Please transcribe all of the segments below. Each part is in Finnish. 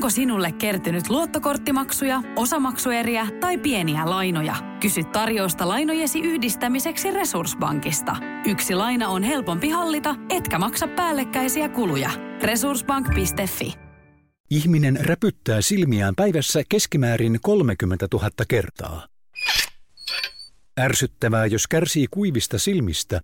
Onko sinulle kertynyt luottokorttimaksuja, osamaksueriä tai pieniä lainoja? Kysy tarjousta lainojesi yhdistämiseksi Resurssbankista. Yksi laina on helpompi hallita, etkä maksa päällekkäisiä kuluja. Resurssbank.fi Ihminen räpyttää silmiään päivässä keskimäärin 30 000 kertaa. Ärsyttävää, jos kärsii kuivista silmistä,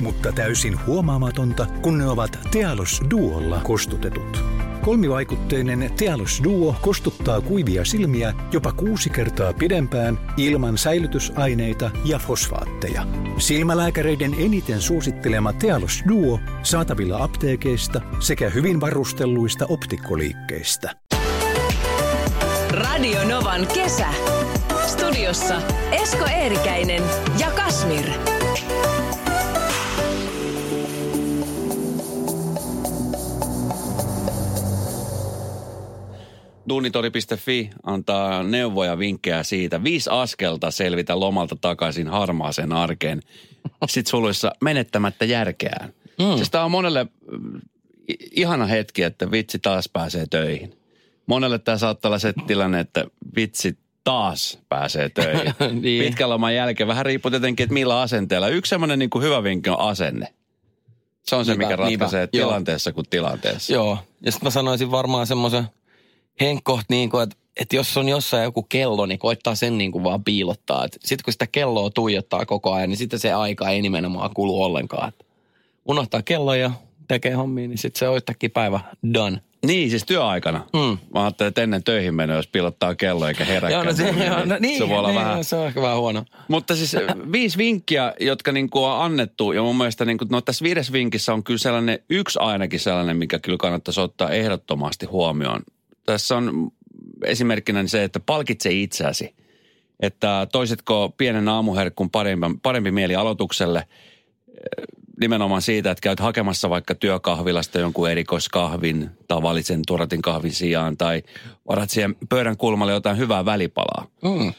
mutta täysin huomaamatonta, kun ne ovat Tealos Duolla kostutetut. Kolmivaikutteinen Tealos Duo kostuttaa kuivia silmiä jopa kuusi kertaa pidempään ilman säilytysaineita ja fosfaatteja. Silmälääkäreiden eniten suosittelema Tealos Duo saatavilla apteekeista sekä hyvin varustelluista optikkoliikkeistä. Radio Novan kesä. Studiossa Esko Eerikäinen ja Kasmir. Duunitori.fi antaa neuvoja vinkkejä siitä. Viisi askelta selvitä lomalta takaisin harmaaseen arkeen. Sitten suluissa menettämättä järkeään. Mm. Siis tämä on monelle mm, ihana hetki, että vitsi taas pääsee töihin. Monelle tämä saattaa olla se tilanne, että vitsi taas pääsee töihin. niin. Pitkän loman jälkeen vähän riippuu tietenkin, että millä asenteella. Yksi semmoinen niin kuin hyvä vinkki on asenne. Se on se, niinpä, mikä ratkaisee niinpä. tilanteessa Joo. kuin tilanteessa. Joo, ja sitten mä sanoisin varmaan semmoisen – henkkoht niin kuin, että että jos on jossain joku kello, niin koittaa sen niin kuin vaan piilottaa. Sitten kun sitä kelloa tuijottaa koko ajan, niin sitten se aika ei nimenomaan kulu ollenkaan. Et unohtaa kello ja tekee hommia, niin sitten se on yhtäkkiä päivä done. Niin, siis työaikana. Mm. Mä ajattelin, että ennen töihin menoa, jos pilottaa kello eikä heräkään. joo, no se, niin, joo, no, niin, se voi olla niin, vähän... Se on ehkä vähän huono. Mutta siis viisi vinkkiä, jotka niin kuin on annettu. Ja mun mielestä niin kuin, no tässä viides vinkissä on kyllä sellainen, yksi ainakin sellainen, mikä kyllä kannattaisi ottaa ehdottomasti huomioon tässä on esimerkkinä se, että palkitse itseäsi. Että toisetko pienen aamuherkkun parempi, parempi mieli aloitukselle eh, nimenomaan siitä, että käyt hakemassa vaikka työkahvilasta jonkun erikoiskahvin, tavallisen turatin kahvin sijaan, tai varat siihen pöydän kulmalle jotain hyvää välipalaa. Mm.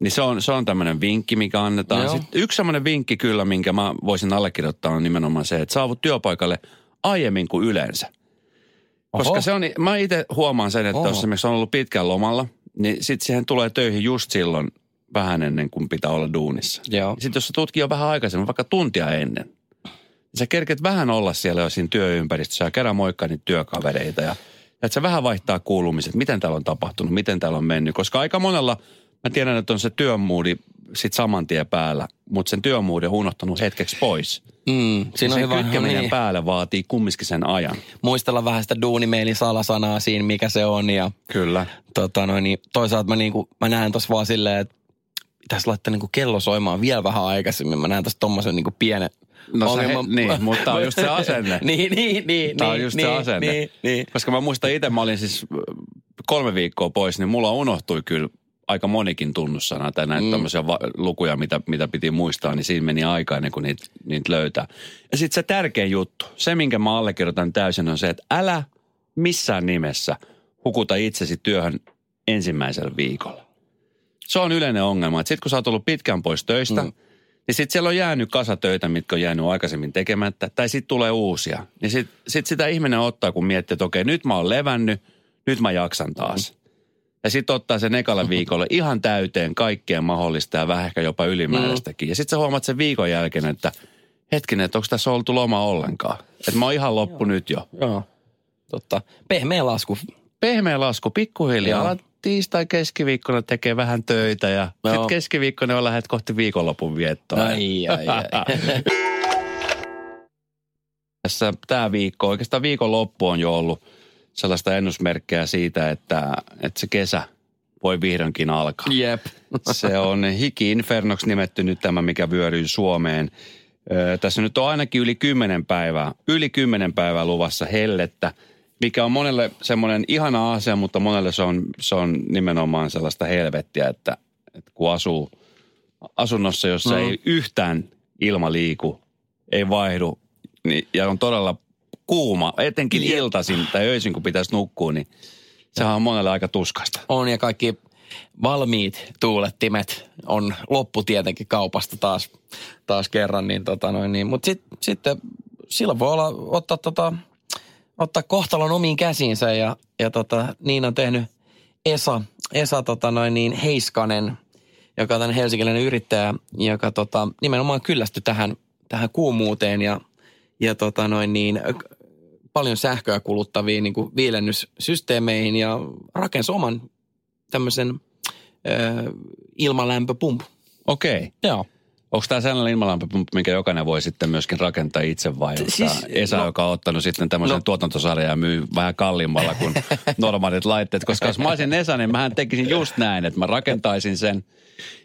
Niin se on, se on tämmöinen vinkki, mikä annetaan. Sitten yksi semmoinen vinkki kyllä, minkä mä voisin allekirjoittaa, on nimenomaan se, että saavut työpaikalle aiemmin kuin yleensä. Koska Oho. se on, mä itse huomaan sen, että Oho. jos esimerkiksi on ollut pitkän lomalla, niin sitten siihen tulee töihin just silloin vähän ennen kuin pitää olla duunissa. Sitten jos se tutkii jo vähän aikaisemmin, vaikka tuntia ennen, niin sä kerket vähän olla siellä jo siinä työympäristössä ja kerran moikkaa niitä työkavereita ja että se vähän vaihtaa kuulumiset, miten täällä on tapahtunut, miten täällä on mennyt. Koska aika monella, mä tiedän, että on se työmuudi sit saman tien päällä, mutta sen työmuuden on unohtanut hetkeksi pois. Mm, siinä on hyvä, kytkeminen niin. päälle vaatii kumminkin sen ajan. Muistella vähän sitä duunimeilin salasanaa siinä, mikä se on. Ja, Kyllä. Tota noin, niin toisaalta mä, niinku, mä näen tuossa vaan silleen, että pitäisi laittaa niinku kello soimaan vielä vähän aikaisemmin. Mä näen tuossa tommosen niinku pienen No se, he, niin, mutta tämä on just se asenne. niin, niin, niin. Tämä on just niin, se asenne. Niin, niin. Koska mä muistan itse, mä olin siis kolme viikkoa pois, niin mulla unohtui kyllä aika monikin tunnussana tai näitä mm. tämmöisiä va- lukuja, mitä, mitä piti muistaa, niin siinä meni aika ennen kuin niitä, niitä löytää. Ja sitten se tärkein juttu, se minkä mä allekirjoitan täysin on se, että älä missään nimessä hukuta itsesi työhön ensimmäisellä viikolla. Se on yleinen ongelma, että sitten kun sä oot ollut pitkään pois töistä, mm. niin sitten siellä on jäänyt kasa töitä, mitkä on jäänyt aikaisemmin tekemättä, tai sitten tulee uusia. Niin sitten sit sitä ihminen ottaa, kun miettii, että okei, nyt mä oon levännyt, nyt mä jaksan taas. Mm. Ja sitten ottaa sen ekalle viikolle ihan täyteen kaikkea mahdollista ja vähän ehkä jopa ylimääräistäkin. Mm. Ja sitten sä huomaat sen viikon jälkeen, että hetkinen, että onko tässä oltu loma ollenkaan. Että mä oon ihan loppu Joo. nyt jo. Joo, totta. Pehmeä lasku. Pehmeä lasku, pikkuhiljaa. Alat tiistai keskiviikkona tekee vähän töitä ja sitten keskiviikkona on lähdet kohti viikonlopun viettoa. Ai, ai, ai. Tässä tämä viikko, oikeastaan viikonloppu on jo ollut – sellaista ennusmerkkejä siitä, että, että se kesä voi vihdoinkin alkaa. Jep. se on Hiki Infernox nimetty nyt tämä, mikä vyöryy Suomeen. Ö, tässä nyt on ainakin yli kymmenen päivää, yli kymmenen päivää luvassa hellettä, mikä on monelle semmoinen ihana asia, mutta monelle se on, se on nimenomaan sellaista helvettiä, että, että kun asuu asunnossa, jossa no. ei yhtään ilma liiku, ei vaihdu, niin, ja on todella kuuma, etenkin ja. iltaisin tai öisin, kun pitäisi nukkua, niin sehän on monelle aika tuskasta. On ja kaikki valmiit tuulettimet on loppu tietenkin kaupasta taas, taas kerran. Niin tota noin, niin. Mutta sit, sitten silloin voi olla, ottaa tota, ottaa kohtalon omiin käsiinsä ja, ja tota, niin on tehnyt Esa, Esa tota noin niin Heiskanen, joka on tämän helsinkiläinen yrittäjä, joka tota, nimenomaan kyllästyi tähän, tähän kuumuuteen ja, ja tota noin niin, paljon sähköä kuluttaviin niin kuin viilennyssysteemeihin ja rakensi oman tämmöisen ö, ilmalämpöpumpu. Okei. Joo. Onko tämä sellainen ilmalämpöpumppu, minkä jokainen voi sitten myöskin rakentaa itse vai Siis, Esa, no- joka on ottanut sitten tämmöisen no- tuotantosarjan ja myy vähän kalliimmalla kuin normaalit laitteet? Koska jos mä olisin Esa, niin mähän tekisin just näin, että mä rakentaisin sen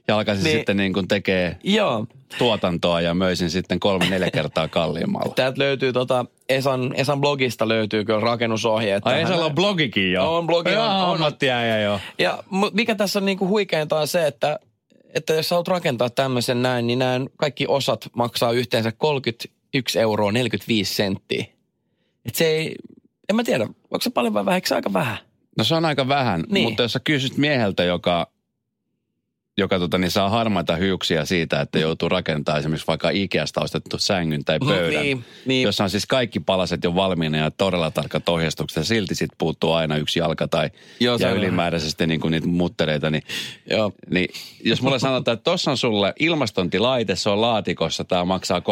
ja alkaisin niin, sitten niin kuin tekee Joo. Tuotantoa ja möisin sitten kolme neljä kertaa kalliimmalla. Täältä löytyy tota, Esan, Esan blogista löytyy kyllä rakennusohjeet. Ai. Esalla on blogikin jo. On blogi, on- Joo, on. ammattiäijä jo. Ja mikä tässä on niinku huikeinta on se, että, että jos sä haluat rakentaa tämmöisen näin, niin nämä kaikki osat maksaa yhteensä 31 euroa 45 senttiä. Et se ei, en mä tiedä, onko se paljon vai vähän, eikö se aika vähän? No se on aika vähän, Niin. mutta jos sä kysyt mieheltä, joka, joka tota, niin saa harmaita hiuksia siitä, että joutuu rakentamaan esimerkiksi vaikka Ikeasta ostettu sängyn tai pöydän, Niin, niin. jossa on siis kaikki palaset jo valmiina ja todella tarkat ohjeistukset, ja silti sit puuttuu aina yksi jalka tai Joo, ja ylimääräisesti niin kuin niitä muttereita, niin, Joo. niin jos mulle sanotaan, että tuossa on sulle ilmastontilaite, se on laatikossa, tämä maksaa 31,40,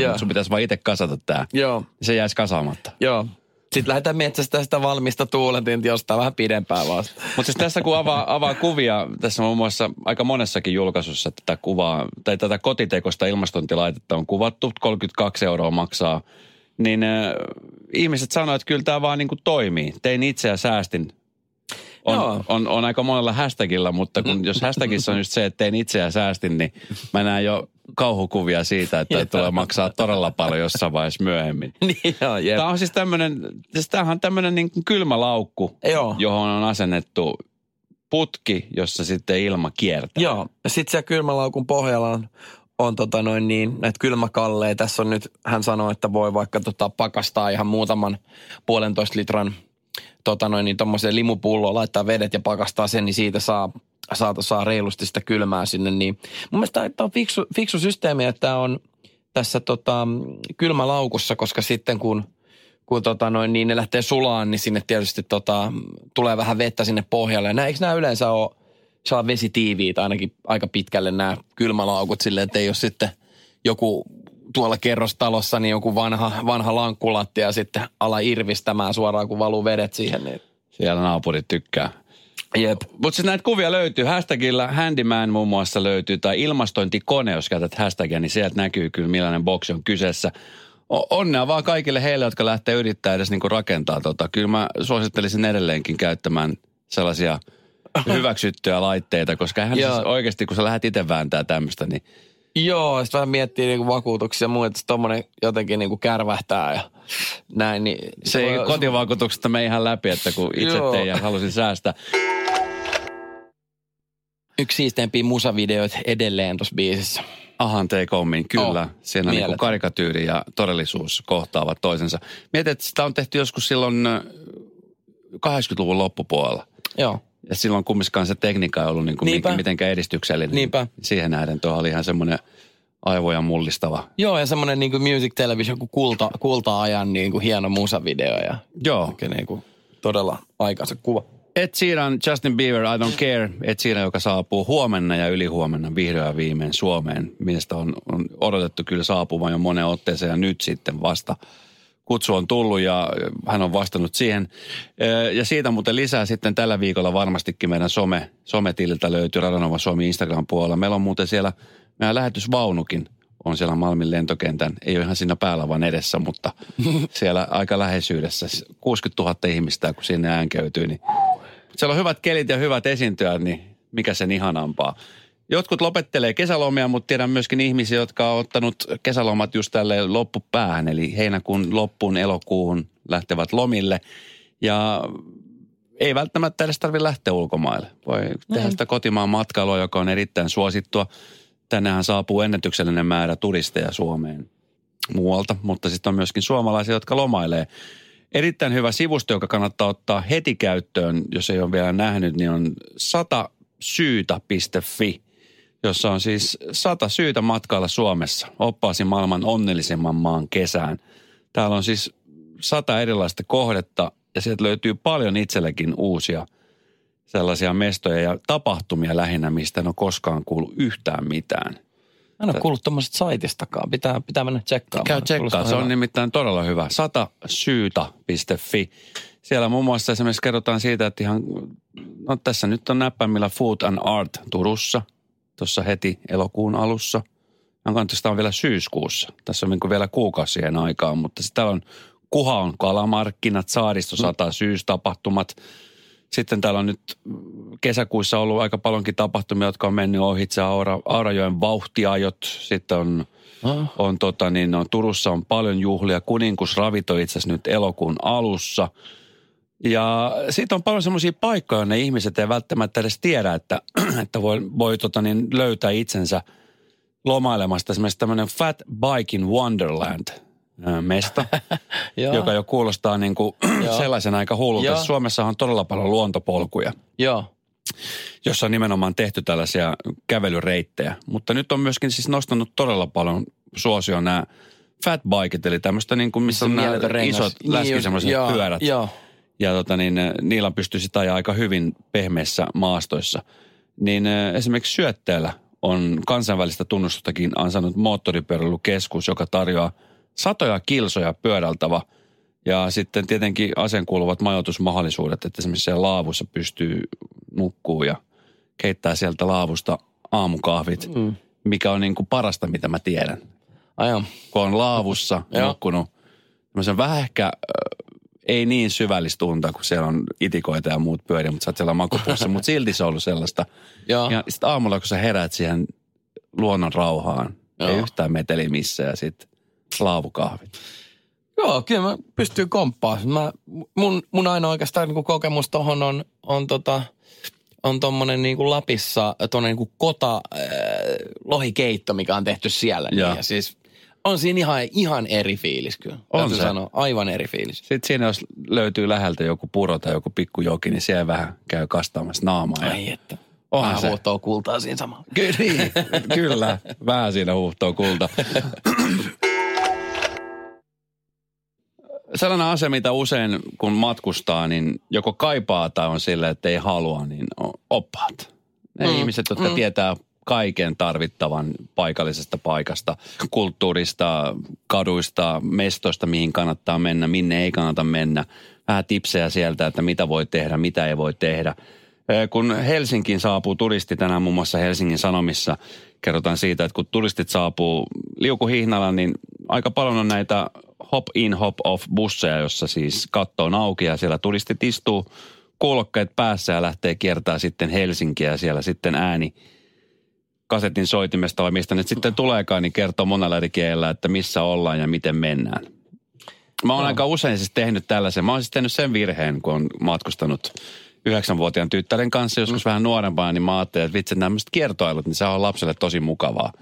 Joo. mutta sun pitäisi vaan itse kasata tämä. Joo, Se jäisi kasaamatta. joo. Sitten lähdetään metsästä sitä valmista tuuletinta jostain vähän pidempään vasta. Mutta siis tässä kun avaa, avaa kuvia, tässä muun muassa aika monessakin julkaisussa tätä kuvaa, tai tätä kotitekosta ilmastontilaitetta on kuvattu, 32 euroa maksaa, niin äh, ihmiset sanoivat, että kyllä tämä vaan niin kuin toimii. Tein itse ja säästin. On, Joo. on, on aika monella hashtagilla, mutta kun, jos hashtagissa on just se, että tein itse ja säästin, niin mä näen jo kauhukuvia siitä, että tulee maksaa todella paljon jossain vaiheessa myöhemmin. niin joo, jep. Tämä on siis tämmöinen, siis tämähän on tämmöinen niin kuin kylmä laukku, Joo. johon on asennettu putki, jossa sitten ilma kiertää. Joo, ja sitten siellä kylmälaukun pohjalla on, on tota noin niin, näitä kylmäkalleja. Tässä on nyt, hän sanoi, että voi vaikka tota pakastaa ihan muutaman puolentoista litran tota noin niin, tommoseen limupulloon, laittaa vedet ja pakastaa sen, niin siitä saa, saa, saa reilusti sitä kylmää sinne. Niin. Mun mielestä tämä on fiksu, fiksu systeemi, että tämä on tässä tota, kylmälaukussa, koska sitten kun kun tota noin, niin ne lähtee sulaan, niin sinne tietysti tota, tulee vähän vettä sinne pohjalle. Ja nää, eikö nämä yleensä ole saa vesitiiviitä ainakin aika pitkälle nämä kylmälaukut silleen, että ei ole sitten joku tuolla kerrostalossa niin joku vanha, vanha lankkulatti ja sitten ala irvistämään suoraan, kun valuu vedet siihen. Niin. Siellä naapurit tykkää. Jep. Mutta siis näitä kuvia löytyy. Hashtagilla Handyman muun muassa löytyy, tai ilmastointikone, jos käytät hashtagia, niin sieltä näkyy kyllä millainen boksi on kyseessä. Onnea vaan kaikille heille, jotka lähtee yrittää edes niinku rakentaa tota. Kyllä mä suosittelisin edelleenkin käyttämään sellaisia hyväksyttyjä laitteita, koska Joo. siis oikeasti, kun sä lähdet itse vääntää tämmöistä, niin Joo, sitten vähän miettii niinku vakuutuksia ja muuta, että tommonen jotenkin niinku kärvähtää ja näin. Niin se ei voi- kotivakuutuksesta mene ihan läpi, että kun itse Joo. tein ja halusin säästää. Yksi siisteimpiä musavideoita edelleen tuossa biisissä. Ahan Take Homein, kyllä. Oh, Siinä niin mieletön. karikatyyri ja todellisuus kohtaavat toisensa. Mietin, että sitä on tehty joskus silloin ö, 80-luvun loppupuolella. Joo. Ja silloin kumminkaan se tekniikka ei ollut niin kuin mitenkään edistyksellinen. Niinpä. Siihen nähden tuo oli ihan semmoinen aivoja mullistava. Joo, ja semmoinen niinku music television, joku kulta, kulta-ajan niinku hieno musavideo ja Joo. oikein niinku todella aikansa kuva. Ed Sheeran, Justin Bieber, I Don't Care. Ed Sheeran, joka saapuu huomenna ja ylihuomenna vihdoin ja viimein Suomeen. Miestä on, on odotettu kyllä saapuvan jo monen otteeseen ja nyt sitten vasta kutsu on tullut ja hän on vastannut siihen. Ja siitä muuten lisää sitten tällä viikolla varmastikin meidän some, sometililtä löytyy Radanova Suomi Instagram-puolella. Meillä on muuten siellä meidän lähetysvaunukin on siellä Malmin lentokentän, ei ole ihan siinä päällä vaan edessä, mutta siellä aika läheisyydessä. 60 000 ihmistä, kun sinne äänkeytyy, niin siellä on hyvät kelit ja hyvät esiintyjät, niin mikä sen ihanampaa. Jotkut lopettelee kesälomia, mutta tiedän myöskin ihmisiä, jotka on ottanut kesälomat just tälle loppupäähän, eli heinäkuun loppuun elokuuhun lähtevät lomille. Ja ei välttämättä edes tarvitse lähteä ulkomaille. Voi tehdä sitä kotimaan matkailua, joka on erittäin suosittua. Tännehän saapuu ennätyksellinen määrä turisteja Suomeen muualta, mutta sitten on myöskin suomalaisia, jotka lomailee. Erittäin hyvä sivusto, joka kannattaa ottaa heti käyttöön, jos ei ole vielä nähnyt, niin on satasyytä.fi, jossa on siis sata syytä matkailla Suomessa. Oppaasi maailman onnellisimman maan kesään. Täällä on siis sata erilaista kohdetta ja sieltä löytyy paljon itsellekin uusia sellaisia mestoja ja tapahtumia lähinnä, mistä en ole koskaan kuullut yhtään mitään. Mä en ole kuullut tuommoisesta saitistakaan. Pitää, pitää mennä tsekkaamaan. Käy tsekkaa, Kuulostaa se on hyvältä. nimittäin todella hyvä. Satasyyta.fi. Siellä muun muassa esimerkiksi kerrotaan siitä, että ihan, no tässä nyt on näppäimillä Food and Art Turussa, tuossa heti elokuun alussa. Onko sitä on vielä syyskuussa. Tässä on niin vielä kuukausi siihen aikaan, mutta sitten täällä on Kuhaon kalamarkkinat, Saaristo 100 syystapahtumat. Sitten täällä on nyt kesäkuussa ollut aika paljonkin tapahtumia, jotka on mennyt ohitse Aura, Aurajoen vauhtiajot. Sitten on Ah. on tota niin, no, Turussa on paljon juhlia. Kuninkus ravito itse asiassa nyt elokuun alussa. Ja siitä on paljon semmoisia paikkoja, jonne ihmiset ei välttämättä edes tiedä, että, että voi, voi tota niin, löytää itsensä lomailemasta. Esimerkiksi tämmöinen Fat Bike in Wonderland mesta, joka jo kuulostaa niin kuin sellaisen aika hullulta. Suomessa on todella paljon luontopolkuja Joo. jossa on nimenomaan tehty tällaisia kävelyreittejä. Mutta nyt on myöskin siis nostanut todella paljon suosioon nämä fat biket, eli tämmöistä niin kuin, missä on nämä rengas. isot Niin just, läskisemmoiset joo, pyörät. Joo. Ja tota niin, eh, niillä pystyy sitä ajaa aika hyvin pehmeissä maastoissa. Niin eh, esimerkiksi syötteellä on kansainvälistä tunnustustakin ansainnut moottoripyöräilykeskus, joka tarjoaa satoja kilsoja pyörältävä ja sitten tietenkin aseen kuuluvat majoitusmahdollisuudet, että esimerkiksi siellä laavussa pystyy nukkuu ja keittää sieltä laavusta aamukahvit, mm. mikä on niin kuin parasta, mitä mä tiedän. Ai joo. Kun on laavussa nukkunut, tämmöisen vähän ehkä äh, ei niin syvällistä unta, kun siellä on itikoita ja muut pyöriä, mutta sä oot siellä makupussi, mutta silti se on ollut sellaista. Joo. Ja sitten aamulla, kun sä heräät siihen luonnon rauhaan, Joo. ei yhtään meteli missä ja sitten laavukahvit. Joo, kyllä mä pystyn komppaa. Mä, mun, mun ainoa oikeastaan niin kokemus tohon on, on tota, on tommonen niin kuin Lapissa tommonen niin kuin kota äh, lohikeitto, mikä on tehty siellä. Niin, Joo. ja siis on siinä ihan, ihan eri fiilis kyllä. On se. Sanoa, aivan eri fiilis. Sitten siinä, jos löytyy läheltä joku puro tai joku pikkujoki, niin siellä vähän käy kastaamassa naamaa. Ja... Ai että. Onhan Vähän se. huuhtoo kultaa siinä samalla. Kyllä, niin, kyllä. Vähän siinä huuhtoo kulta. Sellainen asia, mitä usein kun matkustaa, niin joko kaipaa tai on sille, että ei halua, niin on oppaat. Ne mm, ihmiset, jotka mm. tietää kaiken tarvittavan paikallisesta paikasta, kulttuurista, kaduista, mestoista, mihin kannattaa mennä, minne ei kannata mennä. Vähän tipsejä sieltä, että mitä voi tehdä, mitä ei voi tehdä. Kun Helsinkiin saapuu turisti tänään muun muassa Helsingin Sanomissa, kerrotaan siitä, että kun turistit saapuu liukuhihnalla, niin aika paljon on näitä hop in, hop off busseja, jossa siis katto on auki ja siellä turistit istuu kuulokkeet päässä ja lähtee kiertää sitten Helsinkiä ja siellä sitten ääni kasetin soitimesta vai mistä nyt sitten tuleekaan, niin kertoo monella eri kielellä, että missä ollaan ja miten mennään. Mä oon aika usein siis tehnyt tällaisen. Mä oon siis tehnyt sen virheen, kun on matkustanut yhdeksänvuotiaan tyttären kanssa, joskus vähän nuorempana, niin mä ajattelin, että vitsi, nämä kiertoilut, niin se on lapselle tosi mukavaa.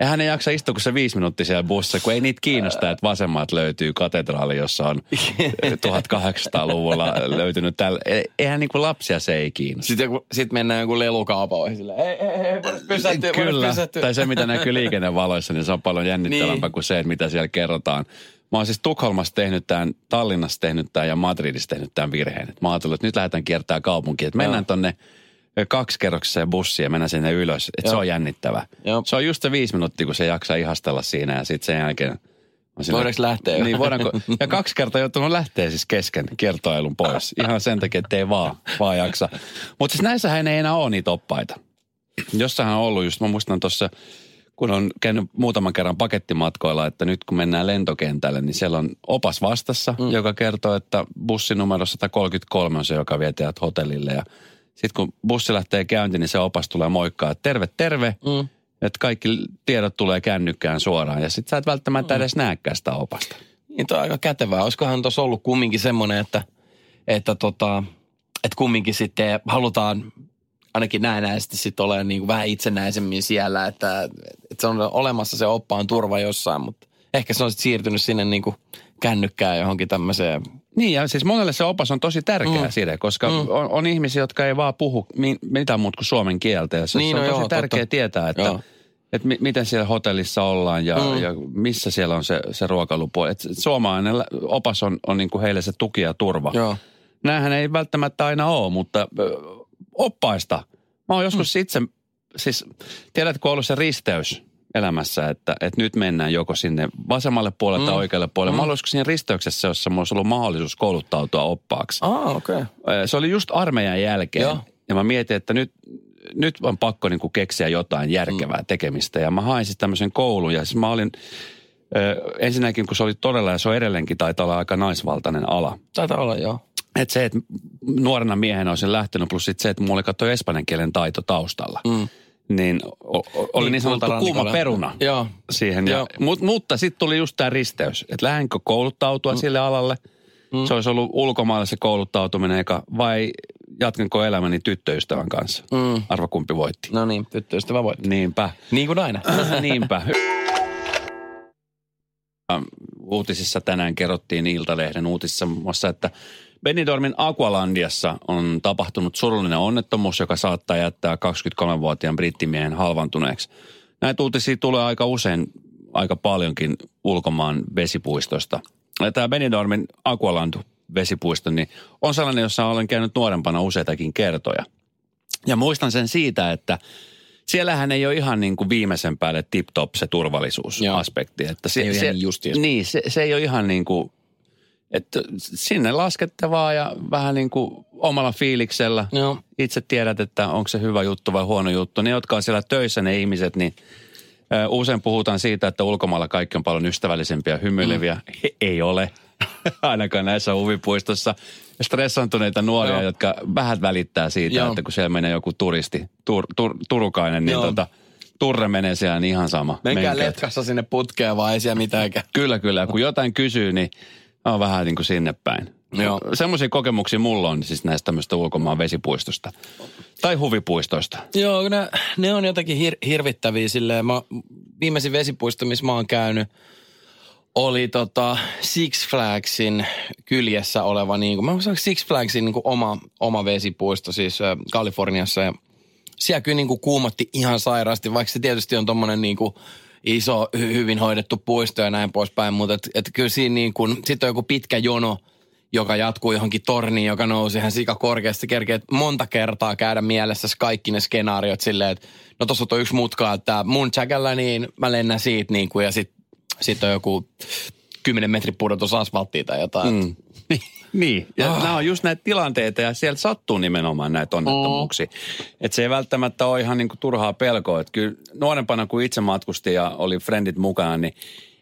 Ja hän ei jaksa istua kuin se viisi minuuttia siellä bussissa, kun ei niitä kiinnosta, että vasemmat löytyy katedraali, jossa on 1800-luvulla löytynyt tällä. Eihän niin kuin lapsia se ei kiinnosta. Sitten joku, sit mennään joku lelukaupoihin silleen, ei, ei, ei, pysähtyy, Kyllä, pysähtyy. tai se mitä näkyy liikennevaloissa, niin se on paljon jännittävämpää Niin. kuin se, että mitä siellä kerrotaan. Mä oon siis Tukholmassa tehnyt tämän, Tallinnassa tehnyt tämän ja Madridissa tehnyt tämän virheen. Mä ajattelin, että nyt lähdetään kiertämään kaupunkia. Että mennään tonne kaksikerroksiseen bussiin ja mennään sinne ylös. Että se on jännittävää. Joo. Se on just se viisi minuuttia, kun se jaksaa ihastella siinä ja sitten sen jälkeen... sillä- Voidaanko lähteä? Niin, voidaanko. Ja kaksi kertaa joutunut lähteä siis kesken kiertoilun pois. Ihan sen takia, että ei vaan, vaan jaksa. Mutta siis näissähän ei enää ole niitä oppaita. Jossain on ollut just, mä muistan tuossa, kun on käynyt muutaman kerran pakettimatkoilla, että nyt kun mennään lentokentälle, niin siellä on opas vastassa, mm. joka kertoo, että bussinumero 133 on se, joka vie teidät hotellille. Ja sitten kun bussi lähtee käyntiin, niin se opas tulee moikkaa, että terve, terve. Mm. Että kaikki tiedot tulee kännykkään suoraan. Ja sitten sä et välttämättä edes näekään sitä opasta. Niin toi on aika kätevää. Olisikohan tuossa ollut kumminkin semmoinen, että, että, tota, että kumminkin sitten halutaan ainakin näennäisesti sitten ole niin kuin vähän itsenäisemmin siellä, että, että se on olemassa se oppaan turva jossain, mutta ehkä se on sitten siirtynyt sinne niin kuin kännykkään johonkin tämmöiseen. Niin ja siis monelle se opas on tosi tärkeä mm. siitä, koska mm. on, on ihmisiä, jotka ei vaan puhu mi, mitään muuta kuin suomen kieltä. Ja se, Niin, se on no tosi joo, tärkeä totta. tietää, että Joo. että mi- miten siellä hotellissa ollaan ja, Mm. ja missä siellä on se, se ruokailupuoli. Et suomalainen opas on, on niin kuin heille se tuki ja turva. Joo. Nämähän ei välttämättä aina ole, mutta ö, oppaista. Mä oon joskus mm. itse, siis tiedätkö, ollut se risteys elämässä, että, että nyt mennään joko sinne vasemmalle puolelle mm. tai oikealle puolelle. Mm. Mä joskus siinä risteyksessä, jossa mulla olisi ollut mahdollisuus kouluttautua oppaaksi. Ah. Okay. Se oli just armeijan jälkeen. Joo. Ja mä mietin, että nyt, nyt on pakko niin kuin keksiä jotain järkevää mm. tekemistä. Ja mä hain siis tämmöisen koulun. Ja siis mä olin, ö, ensinnäkin kun se oli todella, ja se on edelleenkin taitaa olla aika naisvaltainen ala. Taitaa olla, joo. Että se, että nuorena miehenä olisin lähtenyt, plus sit se, että mulla oli katsoa espanjan kielen taito taustalla. Mm. Niin oli niin, niin sanottu kuuma peruna Joo. siihen. Ja, Joo. mut, mutta sitten tuli just tämä risteys, että lähdenkö kouluttautua mm. sille alalle. Mm. Se olisi ollut ulkomaille se kouluttautuminen eka, vai jatkanko elämäni tyttöystävän kanssa. Mm. Arva kumpi voitti. No niin, tyttöystävä voit. Niinpä. Niin kuin aina. Niinpä. Uutisissa tänään kerrottiin Iltalehden uutisissa muun muassa, että Benidormin Aqualandiassa on tapahtunut surullinen onnettomuus, joka saattaa jättää 23-vuotiaan brittimiehen halvantuneeksi. Näitä uutisia tulee aika usein, aika paljonkin ulkomaan vesipuistosta. Ja Tämä Benidormin Aqualand vesipuisto niin on sellainen, jossa olen käynyt nuorempana useitakin kertoja. Ja muistan sen siitä, että siellähän ei ole ihan niin kuin viimeisen päälle tip-top se turvallisuusaspekti. Että se, Ei ole se. Niin, se, se ei ole ihan niin kuin, että sinne laskette vaan ja vähän niin kuin omalla fiiliksellä. Joo. Itse tiedät, että onko se hyvä juttu vai huono juttu. Ne, jotka on siellä töissä, ne ihmiset, niin usein puhutaan siitä, että ulkomailla kaikki on paljon ystävällisempiä ja hymyileviä. Mm. Ei ole. Ainakaan näissä huvipuistossa. Stressantuneita nuoria, Joo. jotka vähän välittää siitä, Joo. että kun siellä menee joku turisti, tur, tur, turukainen, niin Joo. tota, turre menee siellä, niin ihan sama. Menkää Menkää. letkassa sinne putkeen vaan, ei siellä mitäänkään. Kyllä, kyllä. Kun jotain kysyy, niin on vähän niin kuin sinne päin. Joo. Semmoisia kokemuksia mulla on siis näistä tämmöistä ulkomaan vesipuistosta. Tai huvipuistoista. Joo, ne, ne on jotenkin hir, hirvittäviä silleen. Mä, viimeisin vesipuisto, missä mä oon käynyt, oli tota Six Flagsin kyljessä oleva, niin kuin, mä muistan Six Flagsin niin kuin oma, oma vesipuisto siis äh, Kaliforniassa. Ja siellä kyllä niin kuin kuumotti ihan sairaasti, vaikka se tietysti on tommonen niin kuin iso, hy- hyvin hoidettu puisto ja näin poispäin, mutta et, et kyllä siinä niin kuin, sit on joku pitkä jono, joka jatkuu johonkin torniin, joka nousi ihan sika korkeasti. Kerkeet monta kertaa käydä mielessä kaikki ne skenaariot silleen, että no tossa on yksi mutka, että mun tsäkällä niin mä lennän siitä niin kuin, ja sit, sit on joku 10 metrin pudotus asfalttia tai jotain. Mm. niin, ja oh. nämä on just näitä tilanteita ja siellä sattuu nimenomaan näitä onnettomuuksia. Mm. Että se ei välttämättä ole ihan niin kuin turhaa pelkoa. Että kyllä nuorempana kun itse matkustin ja oli frendit mukana, niin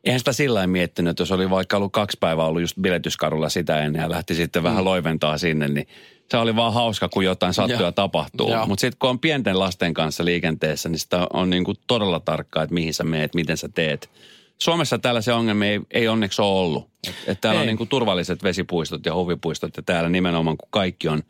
eihän sitä sillä lailla miettinyt, että jos oli vaikka ollut kaksi päivää ollut just biletyskarulla sitä ennen ja lähti sitten vähän loiventaa sinne, niin se oli vaan hauska, kun jotain sattuu ja tapahtuu. Mutta sitten kun on pienten lasten kanssa liikenteessä, niin sitä on niin kuin todella tarkkaa, että mihin sä meet, miten sä teet. Suomessa tällaisia ongelmia ei, ei onneksi ole ollut. Että täällä on Ei. niin kuin turvalliset vesipuistot ja huvipuistot ja täällä nimenomaan kun kaikki on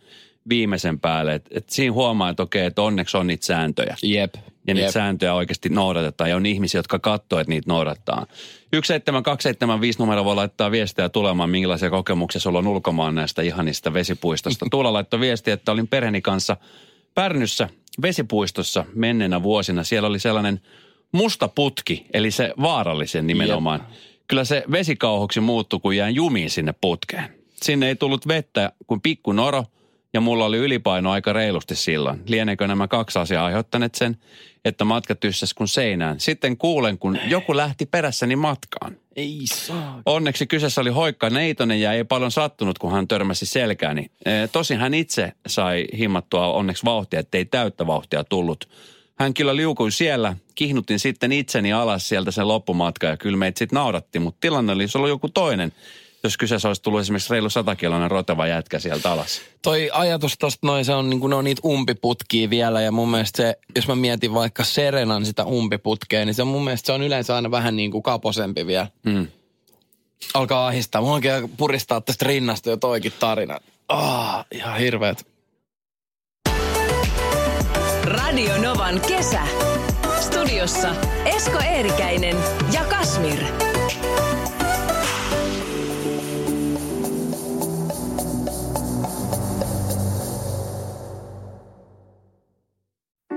viimeisen päälle. Että et siinä huomaa, että okei, että onneksi on niitä sääntöjä. Jep. Ja niitä Jep. sääntöjä oikeasti noudatetaan ja on ihmisiä, jotka katsoo, että niitä noudattaa. 17275 numero voi laittaa viestiä tulemaan, minkälaisia kokemuksia sulla on ulkomaan näistä ihanista vesipuistosta. Tuula laittoi viestiä, että olin perheeni kanssa Pärnyssä vesipuistossa menneenä vuosina. Siellä oli sellainen musta putki, eli se vaarallisen nimenomaan. Jep. Kyllä se vesikauhoksi muuttui, kun jäin jumiin sinne putkeen. Sinne ei tullut vettä kuin pikku noro, ja mulla oli ylipaino aika reilusti silloin. Lieneekö nämä kaksi asiaa aiheuttaneet sen, että matka tyssäs kuin seinään. Sitten kuulen, kun joku lähti perässäni matkaan. Ei saa. Onneksi kyseessä oli hoikka neitonen ja ei paljon sattunut, kun hän törmäsi selkääni. E, Tosin hän itse sai himmattua onneksi vauhtia, ettei täyttä vauhtia tullut. Hän kyllä liukui siellä, kihnutin sitten itseni alas sieltä sen loppumatka ja kyllä meitä sitten nauratti, mutta tilanne oli, jos ollut joku toinen, jos kyseessä olisi tullut esimerkiksi reilu satakiloinen roteva jätkä sieltä alas. Toi ajatus tosta noin, se on niin kuin, ne on niitä umpiputkia vielä ja mun mielestä se, jos mä mietin vaikka Serenan sitä umpiputkea, niin se on mun mielestä se on yleensä aina vähän niin kuin kaposempi vielä. Mm. Alkaa ahistaa. Mun oikein puristaa tästä rinnasta jo toikin tarina. Ah, ihan hirveet. Radio Novan kesä. Studiossa Esko Eerikäinen ja Kasmir.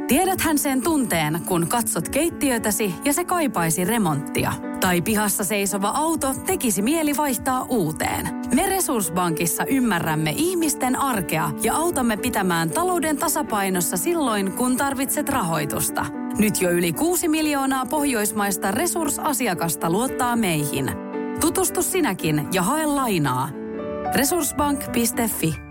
Tiedäthän sen tunteen, kun katsot keittiötäsi ja se kaipaisi remonttia. Tai pihassa seisova auto tekisi mieli vaihtaa uuteen. Me Resurssbankissa ymmärrämme ihmisten arkea ja autamme pitämään talouden tasapainossa silloin, kun tarvitset rahoitusta. Nyt jo yli 6 miljoonaa pohjoismaista resursasiakasta luottaa meihin. Tutustu sinäkin ja hae lainaa. Resurssbank.fi